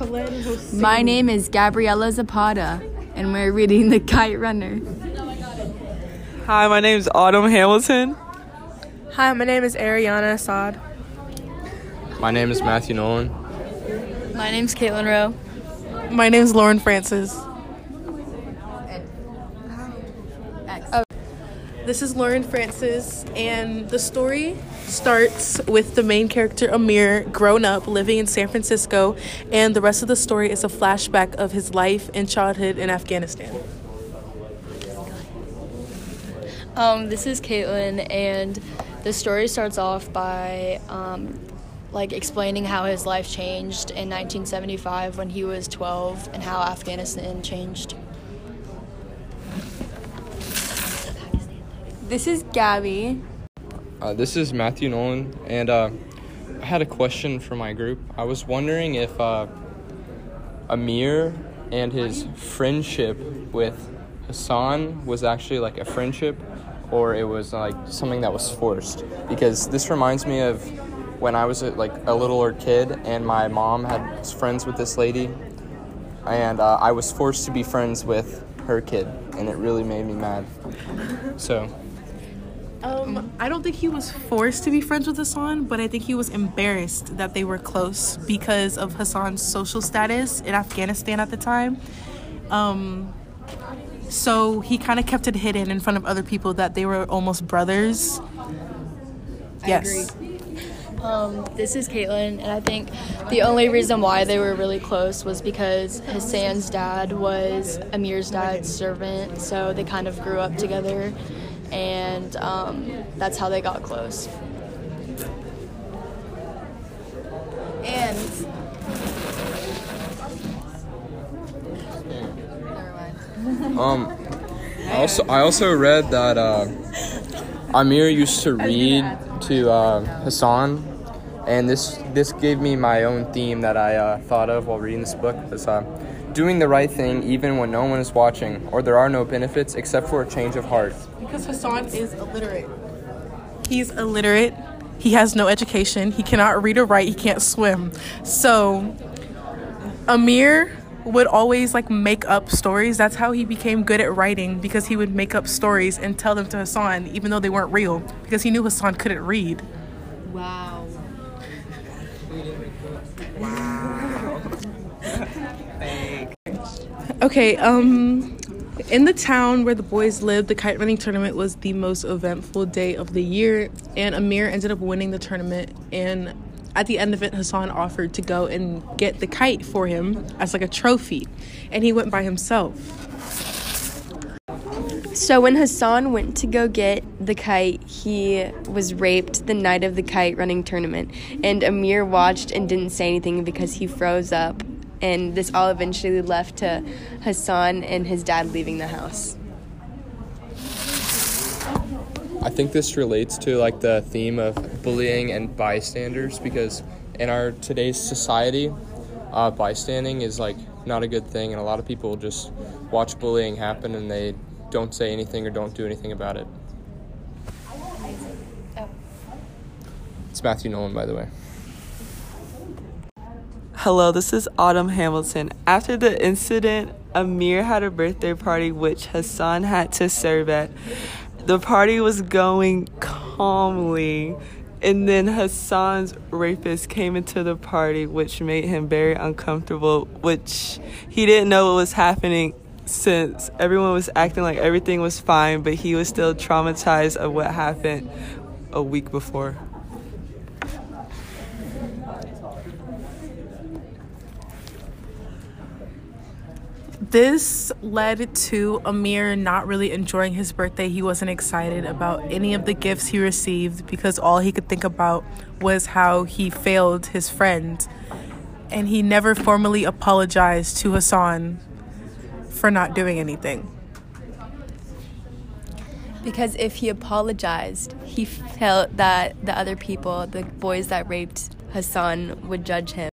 My name is Gabriella Zapata, and we're reading The Kite Runner. Hi, my name is Autumn Hamilton. Hi, my name is Ariyanna Assad. My name is Matthew Nolan. My name is Caitlin Rowe. My name is Lauren Francis. This is Lauren Francis, and the story starts with the main character Amir grown up living in San Francisco, and the rest of the story is a flashback of his life and childhood in Afghanistan. Um, this is Caitlin, and the story starts off by um, like explaining how his life changed in 1975 when he was 12 and how Afghanistan changed. This is Gabby. Uh, this is Matthew Nolan, and uh, I had a question for my group. I was wondering if uh, Amir and his friendship with Hassan was actually like a friendship or it was like something that was forced. Because this reminds me of when I was like a littler kid and my mom had friends with this lady, and uh, I was forced to be friends with her kid, and it really made me mad. So. Um, I don't think he was forced to be friends with Hassan, but I think he was embarrassed that they were close because of Hassan's social status in Afghanistan at the time. Um, so he kind of kept it hidden in front of other people that they were almost brothers. Yes. Um, this is Caitlin, and I think the only reason why they were really close was because Hassan's dad was Amir's dad's servant, so they kind of grew up together, and um, that's how they got close. And Um, I also I also read that uh, Amir used to read to uh, Hassan, and this this gave me my own theme that I uh, thought of while reading this book was uh, doing the right thing even when no one is watching or there are no benefits except for a change of heart. Because Hassan is illiterate. He's illiterate. He has no education. He cannot read or write. He can't swim. So, Amir would always like make up stories. That's how he became good at writing because he would make up stories and tell them to Hassan even though they weren't real because he knew Hassan couldn't read. wow. Okay, um in the town where the boys lived, the kite running tournament was the most eventful day of the year and Amir ended up winning the tournament and at the end of it Hassan offered to go and get the kite for him as like a trophy and he went by himself. So when Hassan went to go get the kite, he was raped the night of the kite running tournament. And Amir watched and didn't say anything because he froze up. And this all eventually left to Hassan and his dad leaving the house. I think this relates to like the theme of bullying and bystanders because in our today's society, uh, bystanding is like not a good thing, and a lot of people just watch bullying happen and they don't say anything or don't do anything about it. It's Matthew Nolan, by the way. Hello, this is Autumn Hamilton. After the incident, Amir had a birthday party which Hassan had to serve at. The party was going calmly, and then Hassan's rapist came into the party, which made him very uncomfortable, which he didn't know what was happening since everyone was acting like everything was fine, but he was still traumatized of what happened a week before. This led to Amir not really enjoying his birthday. He wasn't excited about any of the gifts he received because all he could think about was how he failed his friend. And he never formally apologized to Hassan for not doing anything. Because if he apologized, he felt that the other people, the boys that raped Hassan, would judge him.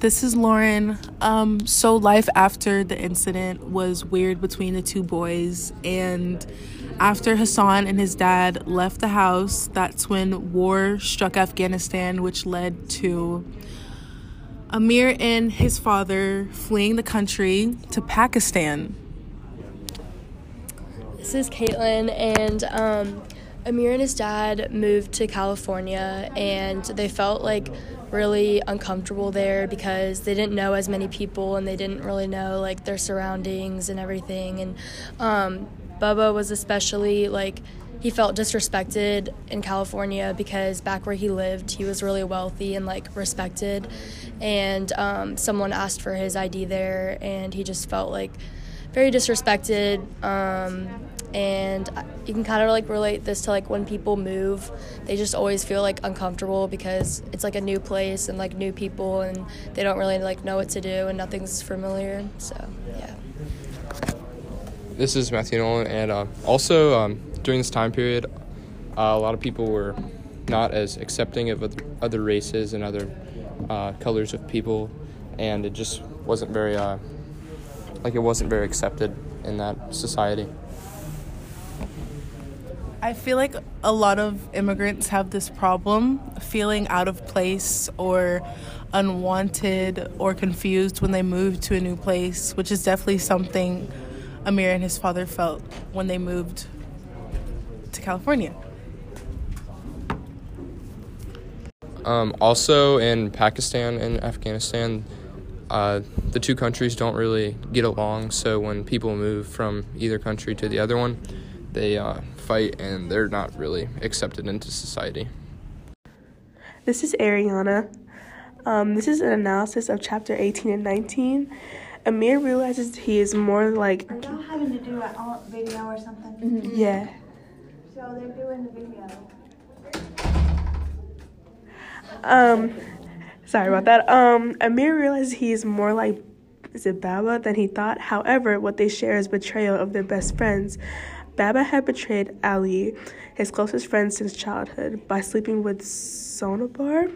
This is Lauren. Um, so life after the incident was weird between the two boys, and after Hassan and his dad left the house, that's when war struck Afghanistan, which led to Amir and his father fleeing the country to Pakistan. This is Caitlin, and um, Amir and his dad moved to California, and they felt like really uncomfortable there because they didn't know as many people and they didn't really know like their surroundings and everything. And um, Bubba was especially like he felt disrespected in California because back where he lived, he was really wealthy and like respected. And um, someone asked for his ID there, and he just felt like very disrespected. Um, and you can kind of like relate this to like when people move, they just always feel like uncomfortable because it's like a new place and like new people, and they don't really like know what to do, and nothing's familiar. So yeah. This is Matthew Nolan, and uh, also um, during this time period, uh, a lot of people were not as accepting of other, races and other uh, colors of people, and it just wasn't very uh, like it wasn't very accepted in that society. I feel like a lot of immigrants have this problem feeling out of place or unwanted or confused when they move to a new place, which is definitely something Amir and his father felt when they moved to California. Um, also, in Pakistan and Afghanistan, uh, the two countries don't really get along. So when people move from either country to the other one, they uh, fight and they're not really accepted into society. This is Ariyanna. Um, this is an analysis of chapter 18 and 19. Amir realizes he is more like. Are y'all having to do a video or something? Yeah. So they're doing the video. Um, sorry about that. Um, Amir realizes he is more like is it Baba than he thought. However, what they share is betrayal of their best friends. Baba had betrayed Ali, his closest friend since childhood, by sleeping with Sanaubar.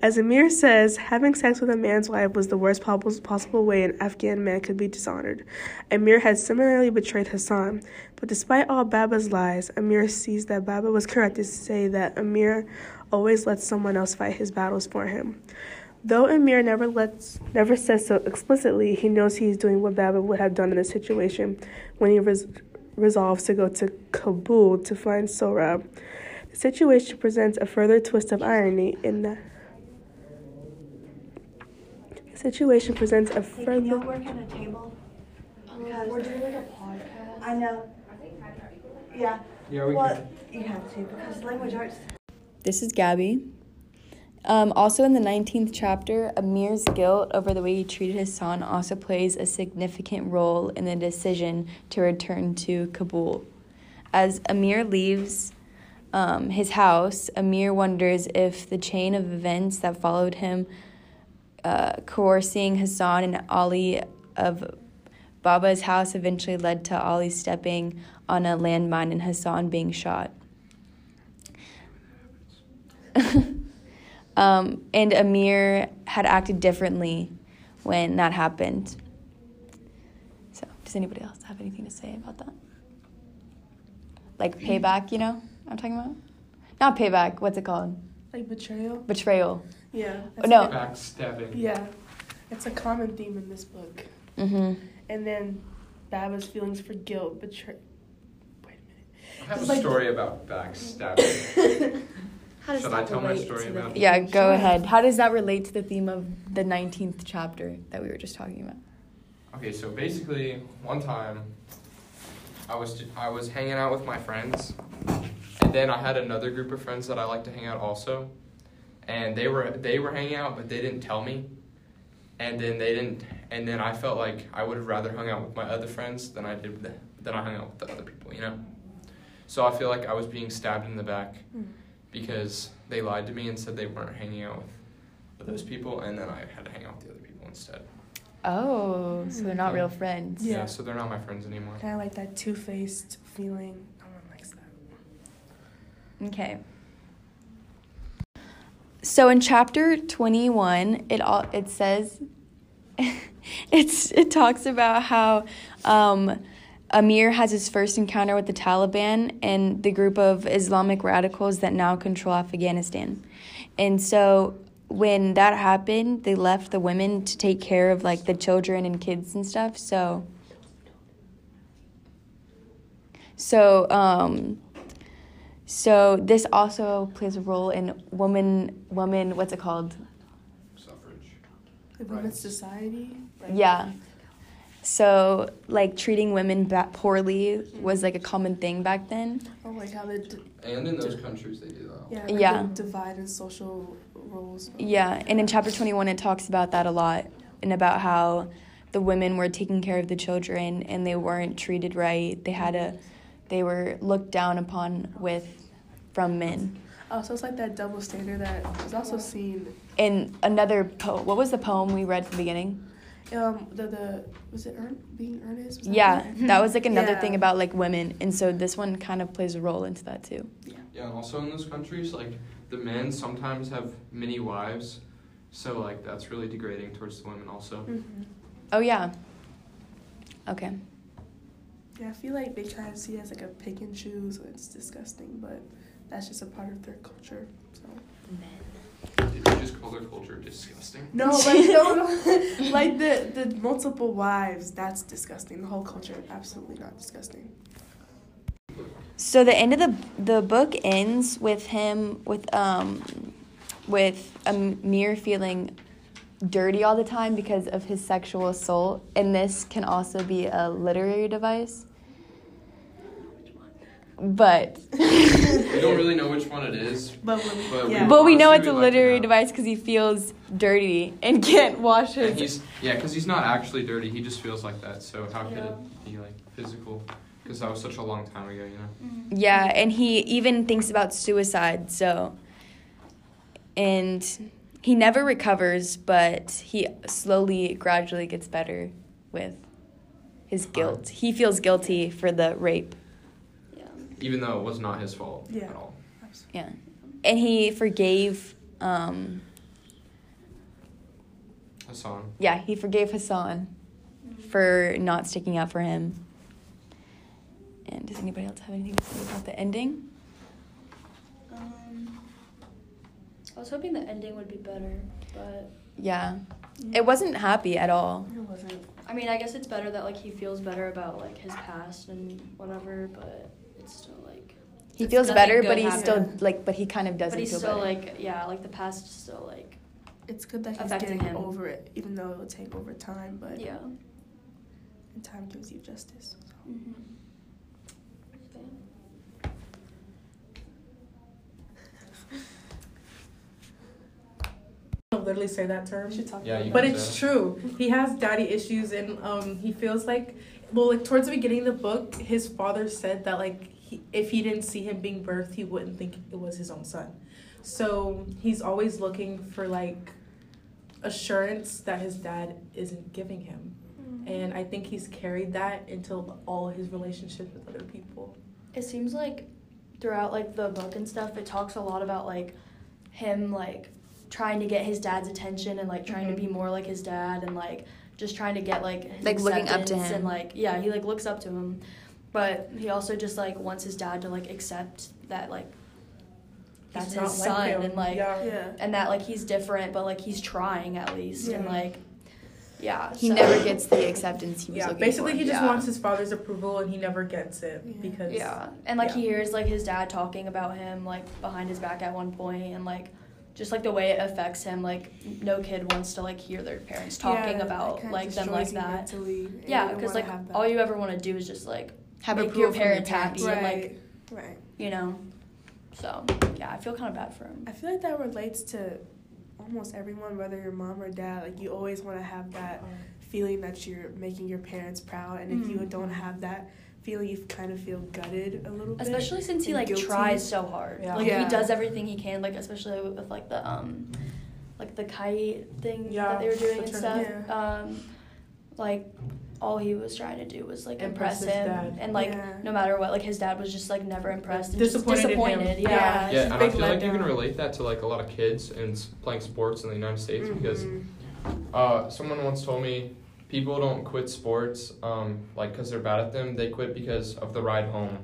As Amir says, having sex with a man's wife was the worst possible way an Afghan man could be dishonored. Amir had similarly betrayed Hassan, but despite all Baba's lies, Amir sees that Baba was correct to say that Amir always lets someone else fight his battles for him. Though Amir never lets never says so explicitly, he knows he is doing what Baba would have done in this situation when he res- resolves to go to Kabul to find Sohrab. The situation presents a further twist of irony in that the situation presents a Hey, can y'all further work at a table? Because We're doing like a podcast. I know. Yeah. Yeah, we well, you have to because language arts. This is Gabby. Um, also, in the 19th chapter, Amir's guilt over the way he treated Hassan also plays a significant role in the decision to return to Kabul. As Amir leaves um, his house, Amir wonders if the chain of events that followed him uh, coercing Hassan and Ali of Baba's house eventually led to Ali stepping on a landmine and Hassan being shot. um, and Amir had acted differently when that happened. So, does anybody else have anything to say about that? Like payback, you know? I'm talking about? Not payback, what's it called? like betrayal. Betrayal. Yeah. No. Backstabbing. Yeah, it's a common theme in this book. Mm-hmm. And then Baba's feelings for guilt, betray. Wait a minute. I have It's a like- story about backstabbing. How does Should I that tell my relate story to the about- Yeah, go ahead. How does that relate to the theme of the 19th chapter that we were just talking about? Okay, so basically, one time, I was I was hanging out with my friends, and then I had another group of friends that I like to hang out also, and they were they were hanging out, but they didn't tell me, and then they didn't, and then I felt like I would have rather hung out with my other friends than I did with the, than I hung out with the other people, you know. So I feel like I was being stabbed in the back hmm. Because they lied to me and said they weren't hanging out with those people, and then I had to hang out with the other people instead. Oh, so they're not real friends. Yeah. Yeah, so they're not my friends anymore. Kind of like that two faced feeling. No one likes that. Okay. So in chapter 21, it all it says it's it talks about how um, Amir has his first encounter with the Taliban and the group of Islamic radicals that now control Afghanistan. And so when that happened, they left the women to take care of like the children and kids and stuff. So, so um, so this also plays a role in woman woman what's it called? Suffrage. The women's society. Like, Yeah. So like treating women ba- poorly was like a common thing back then. Oh, like how they. D- And in those countries, they do that. yeah. Like Yeah. Divide in social roles. Yeah, and in chapter 21 it talks about that a lot and about how the women were taking care of the children and they weren't treated right. They had a they were looked down upon with from men. Oh, so it's like that double standard that is also seen. In another poem, what was the poem we read from the beginning? Um, the the was it earn, being earnest? Was that Yeah, it? that was like another Yeah. thing about like women. And so this one kind of plays a role into that too. Yeah, and also in those countries, like the men sometimes have many wives, so like that's really degrading towards the women also. Mhm. Oh yeah. Okay. Yeah, I feel like they try to see it as like a pick and choose. and It's disgusting, but that's just a part of their culture. So Did you just call their culture disgusting? no, like no, no. like the the multiple wives. That's disgusting. The whole culture, absolutely not disgusting. So the end of the the book ends with him with um with Amir feeling dirty all the time because of his sexual assault, and this can also be a literary device. But We don't really know which one it is. But when we, But we- but we know it's a we'd like literary device because he feels dirty and can't wash his. And he's yeah, because he's not actually dirty. He just feels like that. So how could Yeah. it be like physical? Because that was such a long time ago, you know. Mm-hmm. Yeah, and he even thinks about suicide, so. And he never recovers, but he slowly, gradually gets better with his guilt. He feels guilty for the rape. Yeah. Even though it was not his fault Yeah. at all. Yeah. And he forgave, um, Hassan. yeah, he forgave Hassan for not sticking up for him. And does anybody else have anything to say about the ending? Um, I was hoping the ending would be better, but Yeah. It wasn't happy at all. it wasn't. I mean, I guess it's better that like he feels better about like his past and whatever, but it's still like. He feels better, but he's happened. still like, but he kind of doesn't But he's feel still better. like yeah, like the past is still like It's good that he's Affecting getting him. over it, even though it will take over time. But yeah. and time gives you justice. So. Mm-hmm. don't literally say that term. should talk Yeah, about you But can it's say true. He has daddy issues, and um, he feels like, well, like towards the beginning of the book, his father said that like he, if he didn't see him being birthed, he wouldn't think it was his own son. So he's always looking for like assurance that his dad isn't giving him, mm-hmm. and I think he's carried that into all his relationships with other people. It seems like throughout like the book and stuff, it talks a lot about like him like trying to get his dad's attention and like trying to be mm-hmm. more like his dad and like just trying to get like his Like, looking up to acceptance him. and like yeah, he like looks up to him, but he also just like wants his dad to like accept that like that's his not son like him. and like yeah. Yeah. and that like he's different, but like he's trying at least and like yeah. he so- never gets the acceptance he was Yeah, looking basically for. he just Yeah. wants his father's approval and he never gets it Yeah. because Yeah, and like he hears like his dad talking about him like behind his back at one point, and like just like the way it affects him. Like no kid wants to like hear their parents talking Yeah, about like them like that. mentally, Yeah, because like all you ever want to do is just like Have make approval your from your parents parents. happy right, and like right. you know. So yeah, I feel kind of bad for him. I feel like that relates to almost everyone, whether you're mom or dad. Like you always want to have that feeling that you're making your parents proud, and if you Mhm. don't have that feeling, you kind of feel gutted a little bit. Especially since he like guilty. tries so hard. Yeah. Like Yeah. he does everything he can. Like especially with, with like the um, like the kite thing Yeah, that they were doing the and stuff. yeah. Um, like all he was trying to do was like Impress impress, him, dad. and like Yeah. no matter what, like his dad was just like never impressed and just Disappointed him. disappointed. Yeah. Yeah. Yeah, and I big feel like you can relate that to like a lot of kids and playing sports in the United States because Mhm. uh, someone once told me people don't quit sports um, like because they're bad at them. They quit because of the ride home.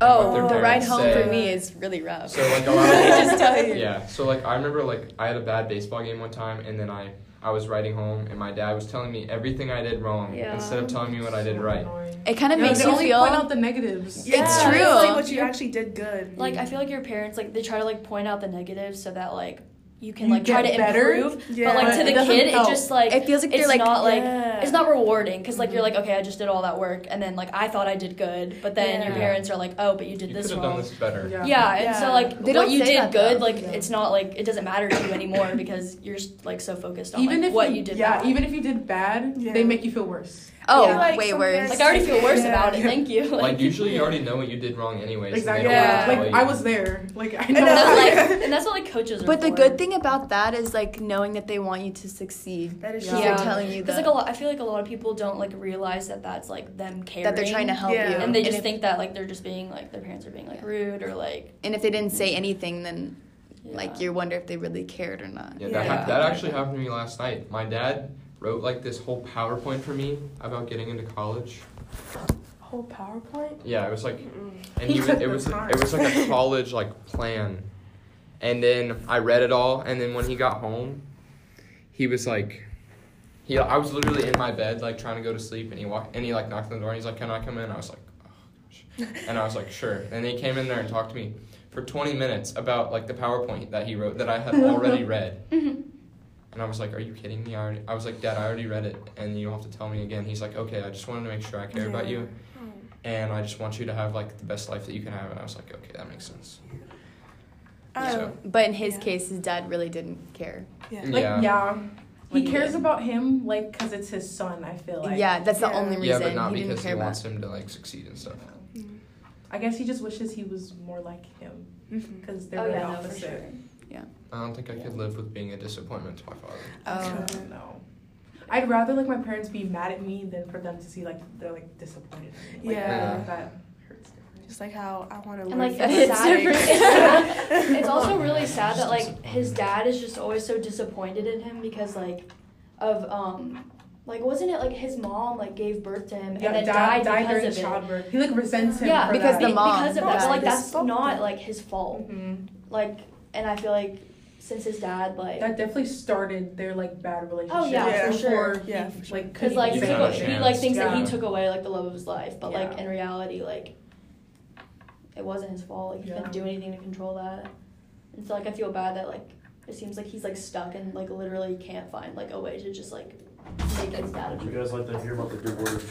Oh, the ride home say. for me is really rough. So like a lot of Just tell you. yeah. So like I remember like I had a bad baseball game one time, and then I I was riding home, and my dad was telling me everything I did wrong Yeah. instead of telling me what I did right. It kind of No, makes they you only feel. point out the negatives. It's Yeah, true. Like what you actually did good. Like I feel like your parents like they try to like point out the negatives so that like you can You like try to better? improve. Yeah. But like to the doesn't kid, help. it just like It feels like it's like, not like yeah. it's not rewarding because like you're Mm-hmm. like okay I just did all that work and then like I thought I did good but then your Yeah. parents are like oh but you did You this could have wrong. done this better. Yeah. Yeah, and so like They what you did good, though. like Yeah. it's not like it doesn't matter to you anymore because you're like so focused on Even like, if what you, you did. yeah, bad. even if you did bad, Yeah. they make you feel worse. Oh, Yeah. Like, way worse. like I already feel worse Yeah. about it. Thank you. Like usually you already know what you did wrong anyways. and they Exactly. Yeah. Like tell I was there. Like I I know. know. That's like, and that's what like coaches are. But the for. good thing about that is like knowing that they want you to succeed. that is Yeah. true. They're telling you Because that, like a lot, I feel like a lot of people don't like realize that that's like them caring. that they're trying to help Yeah. you. and they just if, think that like they're just being like their parents are being like rude or like and if they didn't say anything, then yeah. like you wonder if they really cared or not. Yeah, that, Yeah. hap- that actually happened to me last night. My dad wrote like this whole PowerPoint for me about getting into college. Whole PowerPoint. Yeah, it was like, and He it was time. it was like a college like plan, and then I read it all, and then when he got home, he was like, he I was literally in my bed like trying to go to sleep, and he walked and he like knocked on the door, and he's like, "Can I come in?" I was like, "Oh gosh," and I was like, "Sure," and he came in there and talked to me for twenty minutes about like the PowerPoint that he wrote that I had already read. Mm-hmm. And I was like, "Are you kidding me?" I, already, I was like, "Dad, I already read it, and you don't have to tell me again." He's like, "Okay, I just wanted to make sure I care about Yeah. you, and I just want you to have like the best life that you can have." And I was like, "Okay, that makes sense." Um, So- But in his Yeah. case, his dad really didn't care. yeah. Like Yeah. yeah. He he cares did. about him like because it's his son. I feel like. yeah, that's the Yeah. only Yeah, reason but not he because he wants about. him to like succeed and stuff. I guess he just wishes he was more like him because they're oh really yeah, no, for opposite. Sure. I don't think I could live with being a disappointment to my father. Oh. No. I'd rather like my parents be mad at me than for them to see like they're like disappointed. in me. Like, Yeah. That hurts different. Just like how I want to And learn. like it's It's sad. different. It's, it's also really sad that like his dad is just always so disappointed in him because like of um like wasn't it like his mom like gave birth to him Yeah, and then died, died, died because during of it. childbirth. He like resents him. Yeah, for because that. the mom because of that. But like that's not like his fault. Mhm. Like, and I feel like since his dad like That definitely started their like bad relationship. Oh, yeah, Yeah. for sure. Before Yeah, for like Because like he, took, a he like thinks that he took away like the love of his life, but like in reality, like it wasn't his fault. Like he Yeah. couldn't do anything to control that. And so like I feel bad that like it seems like he's like stuck and like literally can't find like a way to just like make his dad. Would you guys like to hear about the Greek word